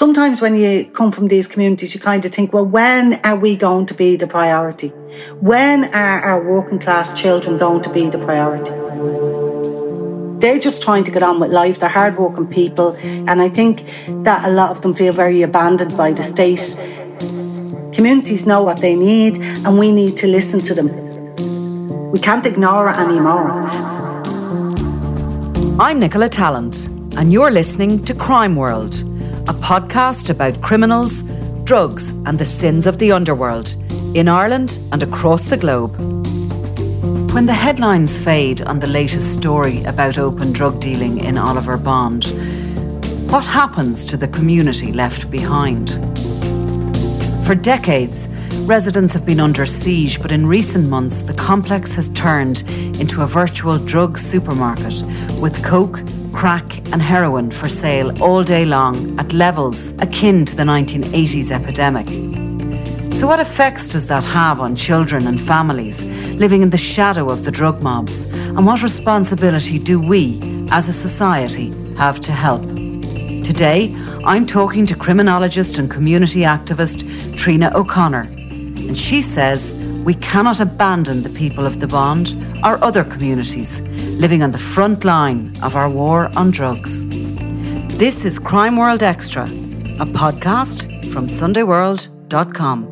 sometimes when you come from these communities, you kind of think, well, when are we going to be the priority? When are our working class children going to be the priority? They're just trying to get on with life. They're hardworking people. And I think that a lot of them feel very abandoned by the state. Communities know what they need, and we need to listen to them. We can't ignore it anymore. I'm Nicola Tallant, and you're listening to Crime World, a podcast about criminals, drugs, and the sins of the underworld in Ireland and across the globe. When the headlines fade on the latest story about open drug dealing in Oliver Bond, what happens to the community left behind? For decades, residents have been under siege, but in recent months, the complex has turned into a virtual drug supermarket with coke, crack, and heroin for sale all day long at levels akin to the 1980s epidemic. So, what effects does that have on children and families living in the shadow of the drug mobs? And what responsibility do we, as a society, have to help? Today, I'm talking to criminologist and community activist Trina O'Connor. And she says we cannot abandon the people of the Bond or other communities living on the front line of our war on drugs. This is Crime World Extra, a podcast from SundayWorld.com.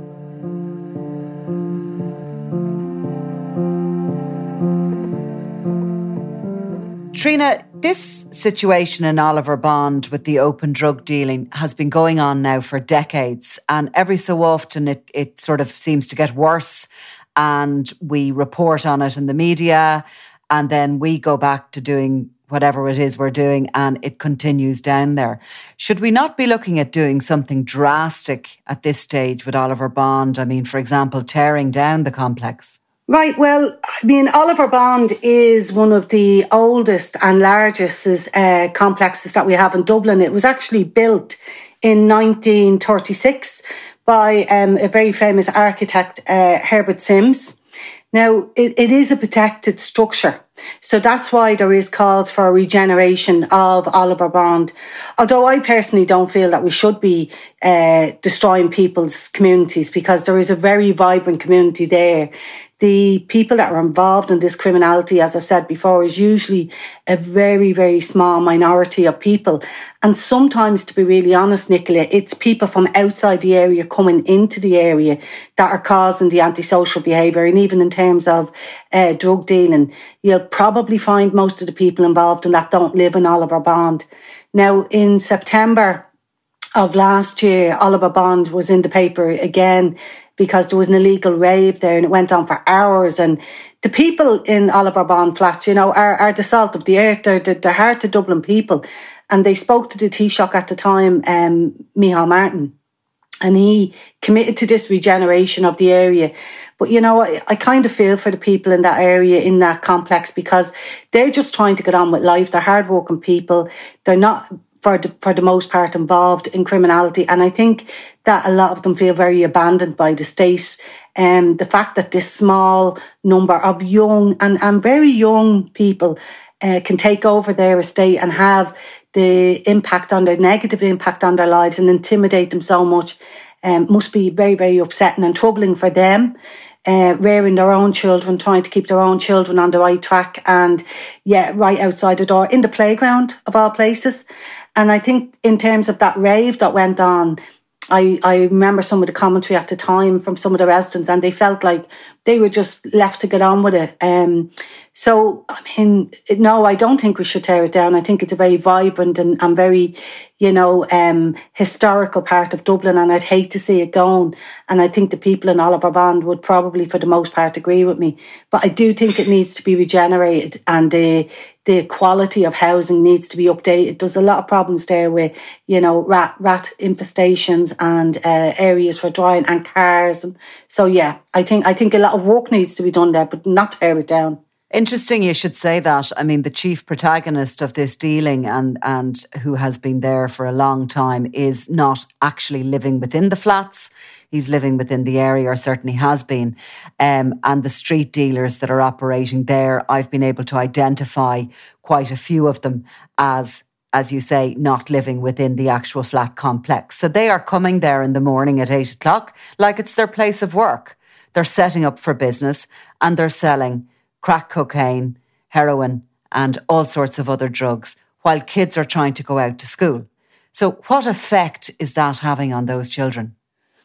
Trina, this situation in Oliver Bond with the open drug dealing has been going on now for decades. And every so often it, it sort of seems to get worse. And we report on it in the media. And then we go back to doing whatever it is we're doing and it continues down there. Should we not be looking at doing something drastic at this stage with Oliver Bond? I mean, for example, tearing down the complex. Right. Well, I mean, Oliver Bond is one of the oldest and largest uh, complexes that we have in Dublin. It was actually built in 1936 by um, a very famous architect, uh, Herbert Simms. Now, it, it is a protected structure. So that's why there is calls for a regeneration of Oliver Bond. Although I personally don't feel that we should be uh, destroying people's communities because there is a very vibrant community there the people that are involved in this criminality, as I've said before, is usually a very, very small minority of people. And sometimes, to be really honest, Nicola, it's people from outside the area coming into the area that are causing the antisocial behaviour. And even in terms of uh, drug dealing, you'll probably find most of the people involved in that don't live in Oliver Bond. Now, in September of last year, Oliver Bond was in the paper again because there was an illegal rave there and it went on for hours. And the people in Oliver Bond flats, you know, are, are the salt of the earth. They're, they're, heart to Dublin people. And they spoke to the Taoiseach at the time, um, Micheál Martin, and he committed to this regeneration of the area. But you know, I, I, kind of feel for the people in that area, in that complex, because they're just trying to get on with life. They're hardworking people. They're not for the, for the most part involved in criminality. And I think that a lot of them feel very abandoned by the state. And um, the fact that this small number of young and, and very young people uh, can take over their estate and have the impact on their negative impact on their lives and intimidate them so much um, must be very, very upsetting and troubling for them. Uh, rearing their own children, trying to keep their own children on the right track, and yeah, right outside the door in the playground of all places. And I think in terms of that rave that went on, I, I remember some of the commentary at the time from some of the residents, and they felt like they were just left to get on with it. Um, so, I mean, no, I don't think we should tear it down. I think it's a very vibrant and, and very, you know, um, historical part of Dublin, and I'd hate to see it gone. And I think the people in Oliver Bond would probably, for the most part, agree with me. But I do think it needs to be regenerated, and uh, the quality of housing needs to be updated. There's a lot of problems there with, you know, rat rat infestations and uh, areas for drying and cars. And so, yeah, I think I think a lot of work needs to be done there, but not tear it down. Interesting, you should say that. I mean, the chief protagonist of this dealing and and who has been there for a long time is not actually living within the flats he's living within the area, or certainly has been. Um, and the street dealers that are operating there, I've been able to identify quite a few of them as as you say, not living within the actual flat complex. So they are coming there in the morning at eight o'clock like it's their place of work. They're setting up for business and they're selling crack cocaine, heroin, and all sorts of other drugs while kids are trying to go out to school. So, what effect is that having on those children?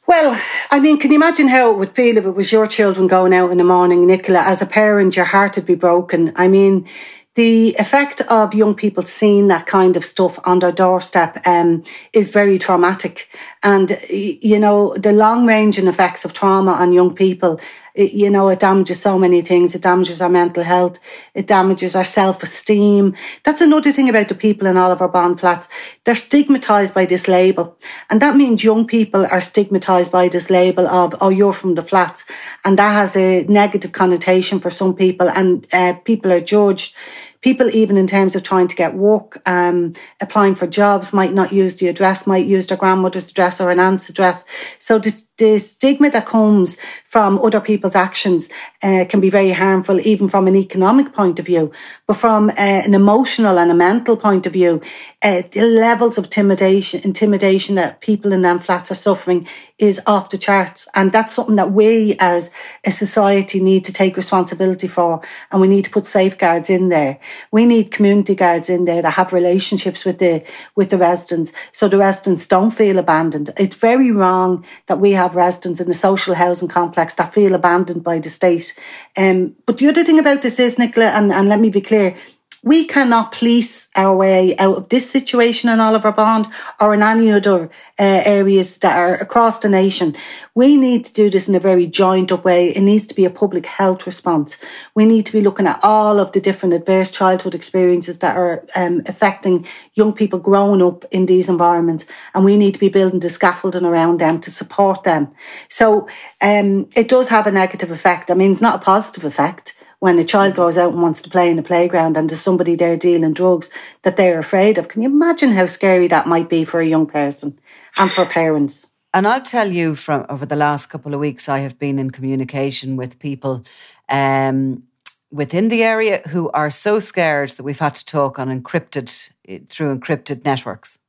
Well, I mean, can you imagine how it would feel if it was your children going out in the morning, Nicola? As a parent, your heart would be broken. I mean, the effect of young people seeing that kind of stuff on their doorstep um, is very traumatic. And, you know, the long ranging effects of trauma on young people it, you know, it damages so many things. It damages our mental health. It damages our self esteem. That's another thing about the people in Oliver Bond flats. They're stigmatized by this label. And that means young people are stigmatized by this label of, oh, you're from the flats. And that has a negative connotation for some people. And uh, people are judged people even in terms of trying to get work, um, applying for jobs might not use the address, might use their grandmother's address or an aunt's address. So the, the stigma that comes from other people's actions uh, can be very harmful, even from an economic point of view. But from uh, an emotional and a mental point of view, uh, the levels of intimidation, intimidation that people in them flats are suffering is off the charts. And that's something that we as a society need to take responsibility for. And we need to put safeguards in there. We need community guards in there that have relationships with the, with the residents so the residents don't feel abandoned. It's very wrong that we have residents in the social housing complex that feel abandoned by the state. Um, but the other thing about this is, Nicola, and, and let me be clear, we cannot police our way out of this situation in Oliver Bond or in any other uh, areas that are across the nation. We need to do this in a very joined up way. It needs to be a public health response. We need to be looking at all of the different adverse childhood experiences that are um, affecting young people growing up in these environments. And we need to be building the scaffolding around them to support them. So um, it does have a negative effect. I mean, it's not a positive effect when a child goes out and wants to play in a playground and there's somebody there dealing drugs that they're afraid of. Can you imagine how scary that might be for a young person and for parents? And I'll tell you from over the last couple of weeks, I have been in communication with people um, within the area who are so scared that we've had to talk on encrypted through encrypted networks.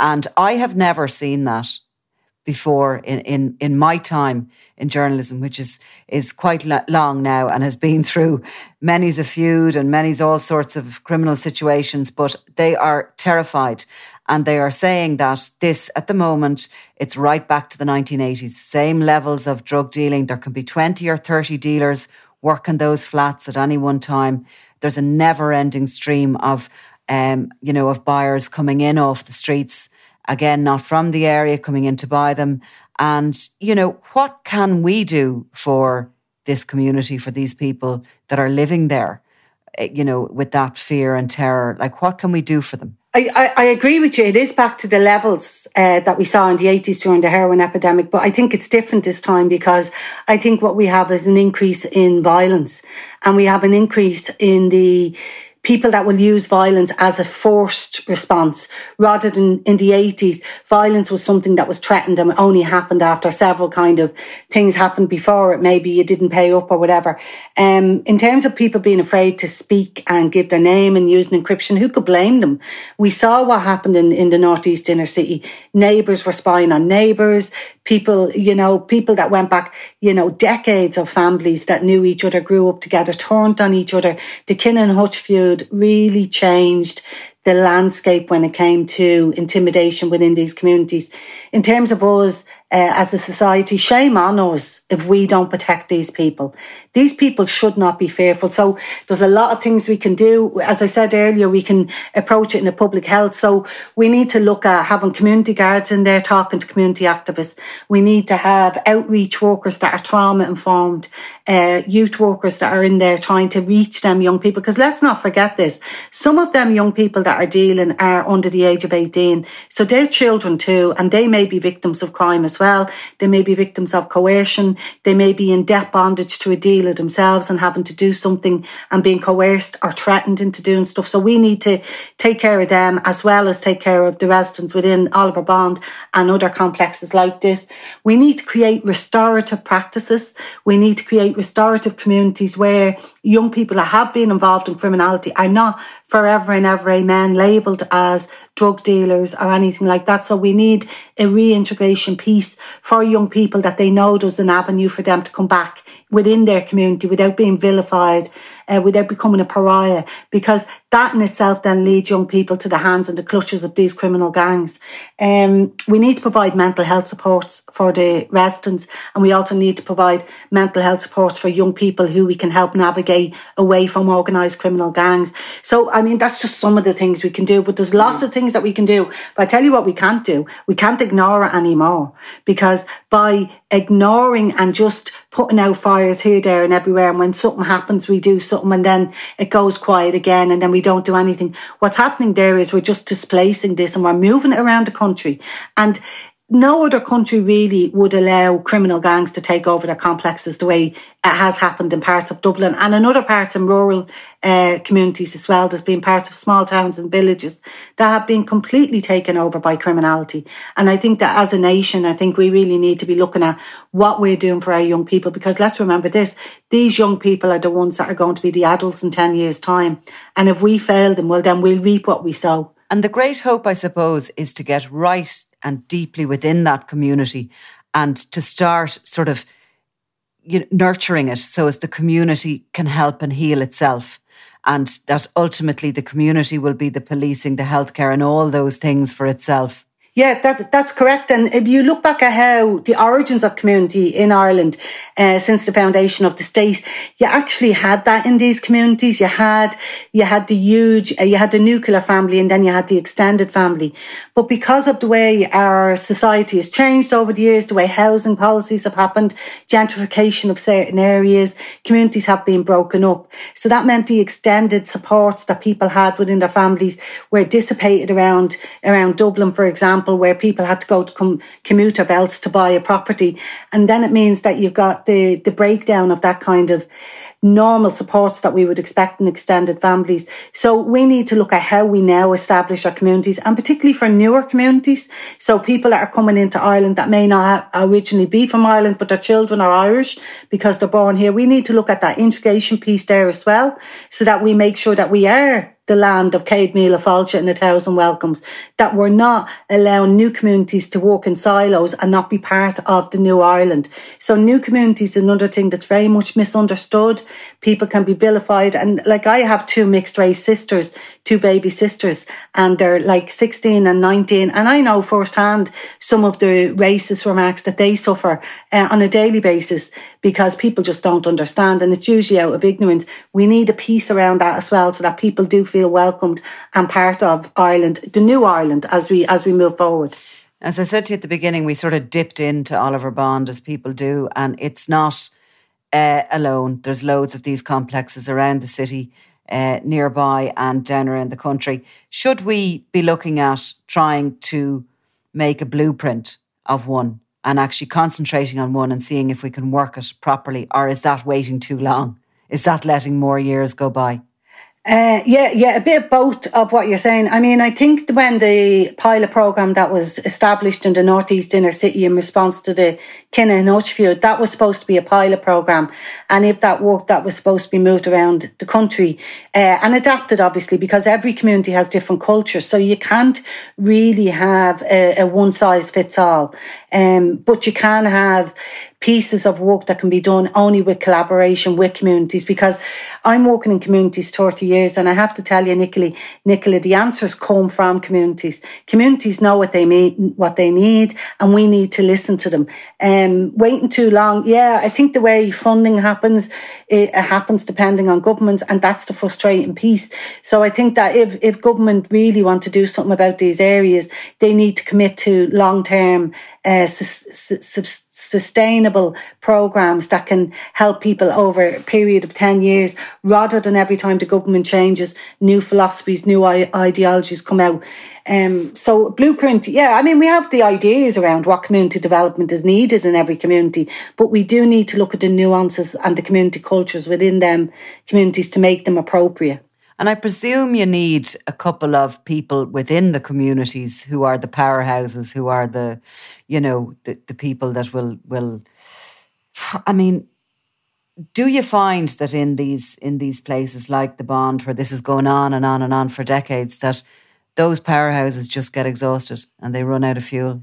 And I have never seen that before in, in, in my time in journalism, which is, is quite long now and has been through many's a feud and many's all sorts of criminal situations, but they are terrified. And they are saying that this, at the moment, it's right back to the 1980s. Same levels of drug dealing. There can be 20 or 30 dealers working those flats at any one time. There's a never ending stream of, um, you know, of buyers coming in off the streets again, not from the area, coming in to buy them. And, you know, what can we do for this community, for these people that are living there, eh, you know, with that fear and terror? Like, what can we do for them? I, I, I agree with you. It is back to the levels uh, that we saw in the 80s during the heroin epidemic, but I think it's different this time because I think what we have is an increase in violence and we have an increase in the people that will use violence as a forced response. Rather than in the 80s violence was something that was threatened and only happened after several kind of things happened before it. Maybe you didn't pay up or whatever. Um, in terms of people being afraid to speak and give their name and use an encryption who could blame them? We saw what happened in, in the northeast inner city. Neighbors were spying on neighbors people you know people that went back you know decades of families that knew each other grew up together turned on each other. The Kinahan Hutch feud really changed the landscape when it came to intimidation within these communities. In terms of us uh, as a society, shame on us if we don't protect these people. These people should not be fearful. So there's a lot of things we can do. As I said earlier, we can approach it in a public health. So we need to look at having community guards in there talking to community activists. We need to have outreach workers that are trauma informed, uh, youth workers that are in there trying to reach them young people. Because let's not forget this. Some of them young people that are dealing are under the age of 18. So they're children too, and they may be victims of crime as well well. They may be victims of coercion. They may be in debt bondage to a dealer themselves and having to do something and being coerced or threatened into doing stuff. So we need to take care of them as well as take care of the residents within Oliver Bond and other complexes like this. We need to create restorative practices. We need to create restorative communities where young people that have been involved in criminality are not forever and ever amen labeled as drug dealers or anything like that. So we need a reintegration piece for young people that they know there's an avenue for them to come back within their community without being vilified, uh, without becoming a pariah, because that in itself then leads young people to the hands and the clutches of these criminal gangs. Um, we need to provide mental health supports for the residents, and we also need to provide mental health supports for young people who we can help navigate away from organised criminal gangs. So, I mean, that's just some of the things we can do, but there's lots of things that we can do. But I tell you what we can't do. We can't ignore it anymore because by ignoring and just putting out fires here, there, and everywhere, and when something happens, we do something and then it goes quiet again and then we don't do anything. What's happening there is we're just displacing this and we're moving it around the country. And no other country really would allow criminal gangs to take over their complexes the way it has happened in parts of Dublin and in other parts in rural uh, communities as well. There's been parts of small towns and villages that have been completely taken over by criminality. And I think that as a nation, I think we really need to be looking at what we're doing for our young people because let's remember this these young people are the ones that are going to be the adults in 10 years' time. And if we fail them, well, then we'll reap what we sow. And the great hope, I suppose, is to get right and deeply within that community and to start sort of you know, nurturing it so as the community can help and heal itself. And that ultimately the community will be the policing, the healthcare, and all those things for itself. Yeah, that, that's correct. And if you look back at how the origins of community in Ireland uh, since the foundation of the state, you actually had that in these communities. You had you had the huge, uh, you had the nuclear family, and then you had the extended family. But because of the way our society has changed over the years, the way housing policies have happened, gentrification of certain areas, communities have been broken up. So that meant the extended supports that people had within their families were dissipated around around Dublin, for example example, where people had to go to com- commuter belts to buy a property. And then it means that you've got the, the breakdown of that kind of normal supports that we would expect in extended families. So we need to look at how we now establish our communities and particularly for newer communities. So people that are coming into Ireland that may not originally be from Ireland, but their children are Irish because they're born here. We need to look at that integration piece there as well so that we make sure that we are the land of Céad Míle Fáilte and a thousand welcomes, that we're not allowing new communities to walk in silos and not be part of the new Ireland. So new communities is another thing that's very much misunderstood. People can be vilified. And like I have two mixed race sisters, two baby sisters, and they're like 16 and 19. And I know firsthand some of the racist remarks that they suffer uh, on a daily basis because people just don't understand. And it's usually out of ignorance. We need a piece around that as well so that people do feel welcomed and part of Ireland, the new Ireland, as we as we move forward. As I said to you at the beginning, we sort of dipped into Oliver Bond as people do, and it's not uh, alone. There's loads of these complexes around the city, uh, nearby, and down around the country. Should we be looking at trying to make a blueprint of one and actually concentrating on one and seeing if we can work it properly, or is that waiting too long? Is that letting more years go by? Uh, yeah, yeah, a bit of both of what you're saying. I mean, I think when the pilot program that was established in the northeast inner city in response to the Kinahan feud, that was supposed to be a pilot program, and if that worked, that was supposed to be moved around the country uh, and adapted, obviously, because every community has different cultures, so you can't really have a, a one size fits all. Um, but you can have pieces of work that can be done only with collaboration with communities because I'm working in communities 30 years and I have to tell you, Nicola, Nicola, the answers come from communities. Communities know what they mean, what they need, and we need to listen to them. Um, waiting too long, yeah, I think the way funding happens, it happens depending on governments, and that's the frustrating piece. So I think that if, if government really want to do something about these areas, they need to commit to long term uh, su- su- sustainable programs that can help people over a period of 10 years rather than every time the government changes, new philosophies, new ideologies come out. Um, so, blueprint, yeah, I mean, we have the ideas around what community development is needed in every community, but we do need to look at the nuances and the community cultures within them communities to make them appropriate. And I presume you need a couple of people within the communities who are the powerhouses, who are the, you know, the, the people that will will I mean, do you find that in these in these places like the Bond, where this is going on and on and on for decades, that those powerhouses just get exhausted and they run out of fuel?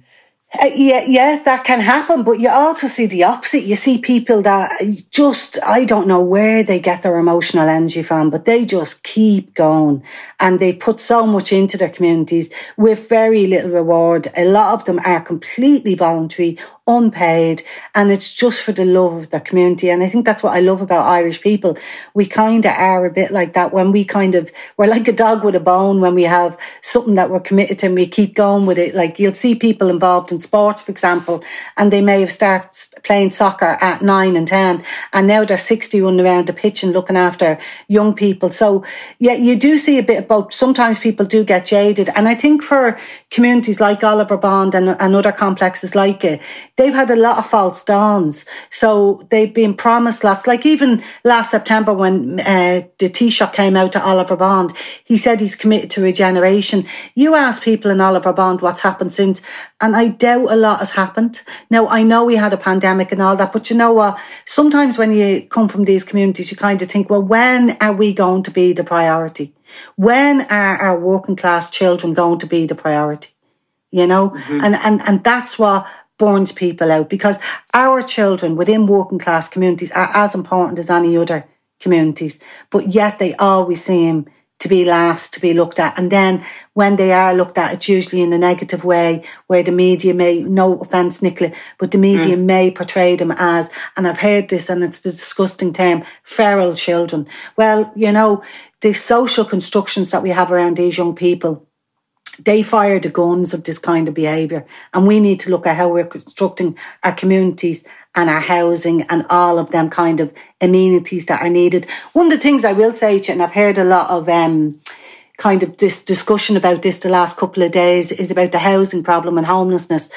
Uh, yeah, yeah, that can happen, but you also see the opposite. You see people that just, I don't know where they get their emotional energy from, but they just keep going and they put so much into their communities with very little reward. A lot of them are completely voluntary unpaid, and it's just for the love of the community. And I think that's what I love about Irish people. We kind of are a bit like that when we kind of, we're like a dog with a bone when we have something that we're committed to and we keep going with it. Like you'll see people involved in sports, for example, and they may have started playing soccer at nine and 10, and now they're 60 running around the pitch and looking after young people. So, yeah, you do see a bit about sometimes people do get jaded. And I think for communities like Oliver Bond and, and other complexes like it, they've had a lot of false dawns. So they've been promised lots. Like even last September when uh, the Taoiseach came out to Oliver Bond, he said he's committed to regeneration. You ask people in Oliver Bond what's happened since, and I doubt a lot has happened. Now, I know we had a pandemic and all that, but you know what? Sometimes when you come from these communities, you kind of think, well, when are we going to be the priority? When are our working class children going to be the priority? You know, mm-hmm. and, and, and that's what burns people out because our children within working class communities are as important as any other communities, but yet they always seem to be last to be looked at. And then when they are looked at, it's usually in a negative way where the media may, no offense, Nicola, but the media mm. may portray them as, and I've heard this and it's the disgusting term, feral children. Well, you know, the social constructions that we have around these young people they fire the guns of this kind of behaviour. And we need to look at how we're constructing our communities and our housing and all of them kind of amenities that are needed. One of the things I will say to you, and I've heard a lot of um, kind of discussion about this the last couple of days, is about the housing problem and homelessness.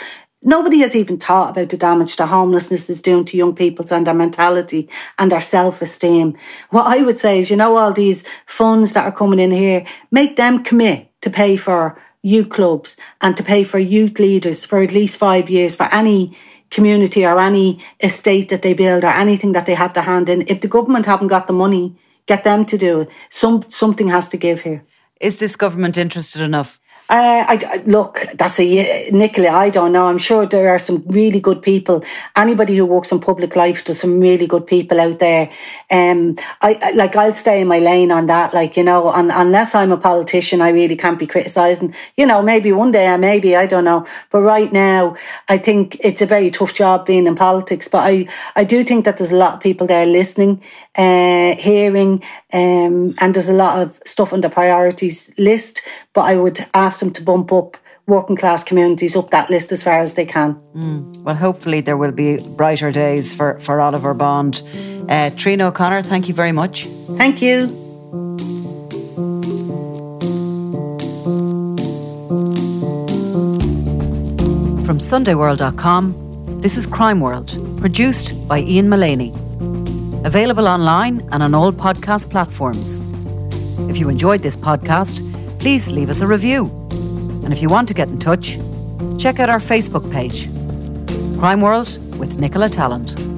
Nobody has even thought about the damage that homelessness is doing to young people's and their mentality and their self esteem. What I would say is, you know, all these funds that are coming in here, make them commit to pay for youth clubs and to pay for youth leaders for at least five years for any community or any estate that they build or anything that they have to hand in. If the government haven't got the money, get them to do it. Some something has to give here. Is this government interested enough? Uh, I, look, that's a Nicola. I don't know. I'm sure there are some really good people. Anybody who works in public life, there's some really good people out there. Um, I like I'll stay in my lane on that. Like you know, and, unless I'm a politician, I really can't be criticising. You know, maybe one day I maybe I don't know. But right now, I think it's a very tough job being in politics. But I I do think that there's a lot of people there listening, uh, hearing, um, and there's a lot of stuff on the priorities list. But I would ask ask them to bump up working class communities up that list as far as they can. Mm. Well, hopefully there will be brighter days for, for Oliver Bond. Uh, Trina O'Connor, thank you very much. Thank you. From SundayWorld.com, this is Crime World, produced by Ian Mullaney. Available online and on all podcast platforms. If you enjoyed this podcast, please leave us a review. And if you want to get in touch, check out our Facebook page, Crime World with Nicola Tallant.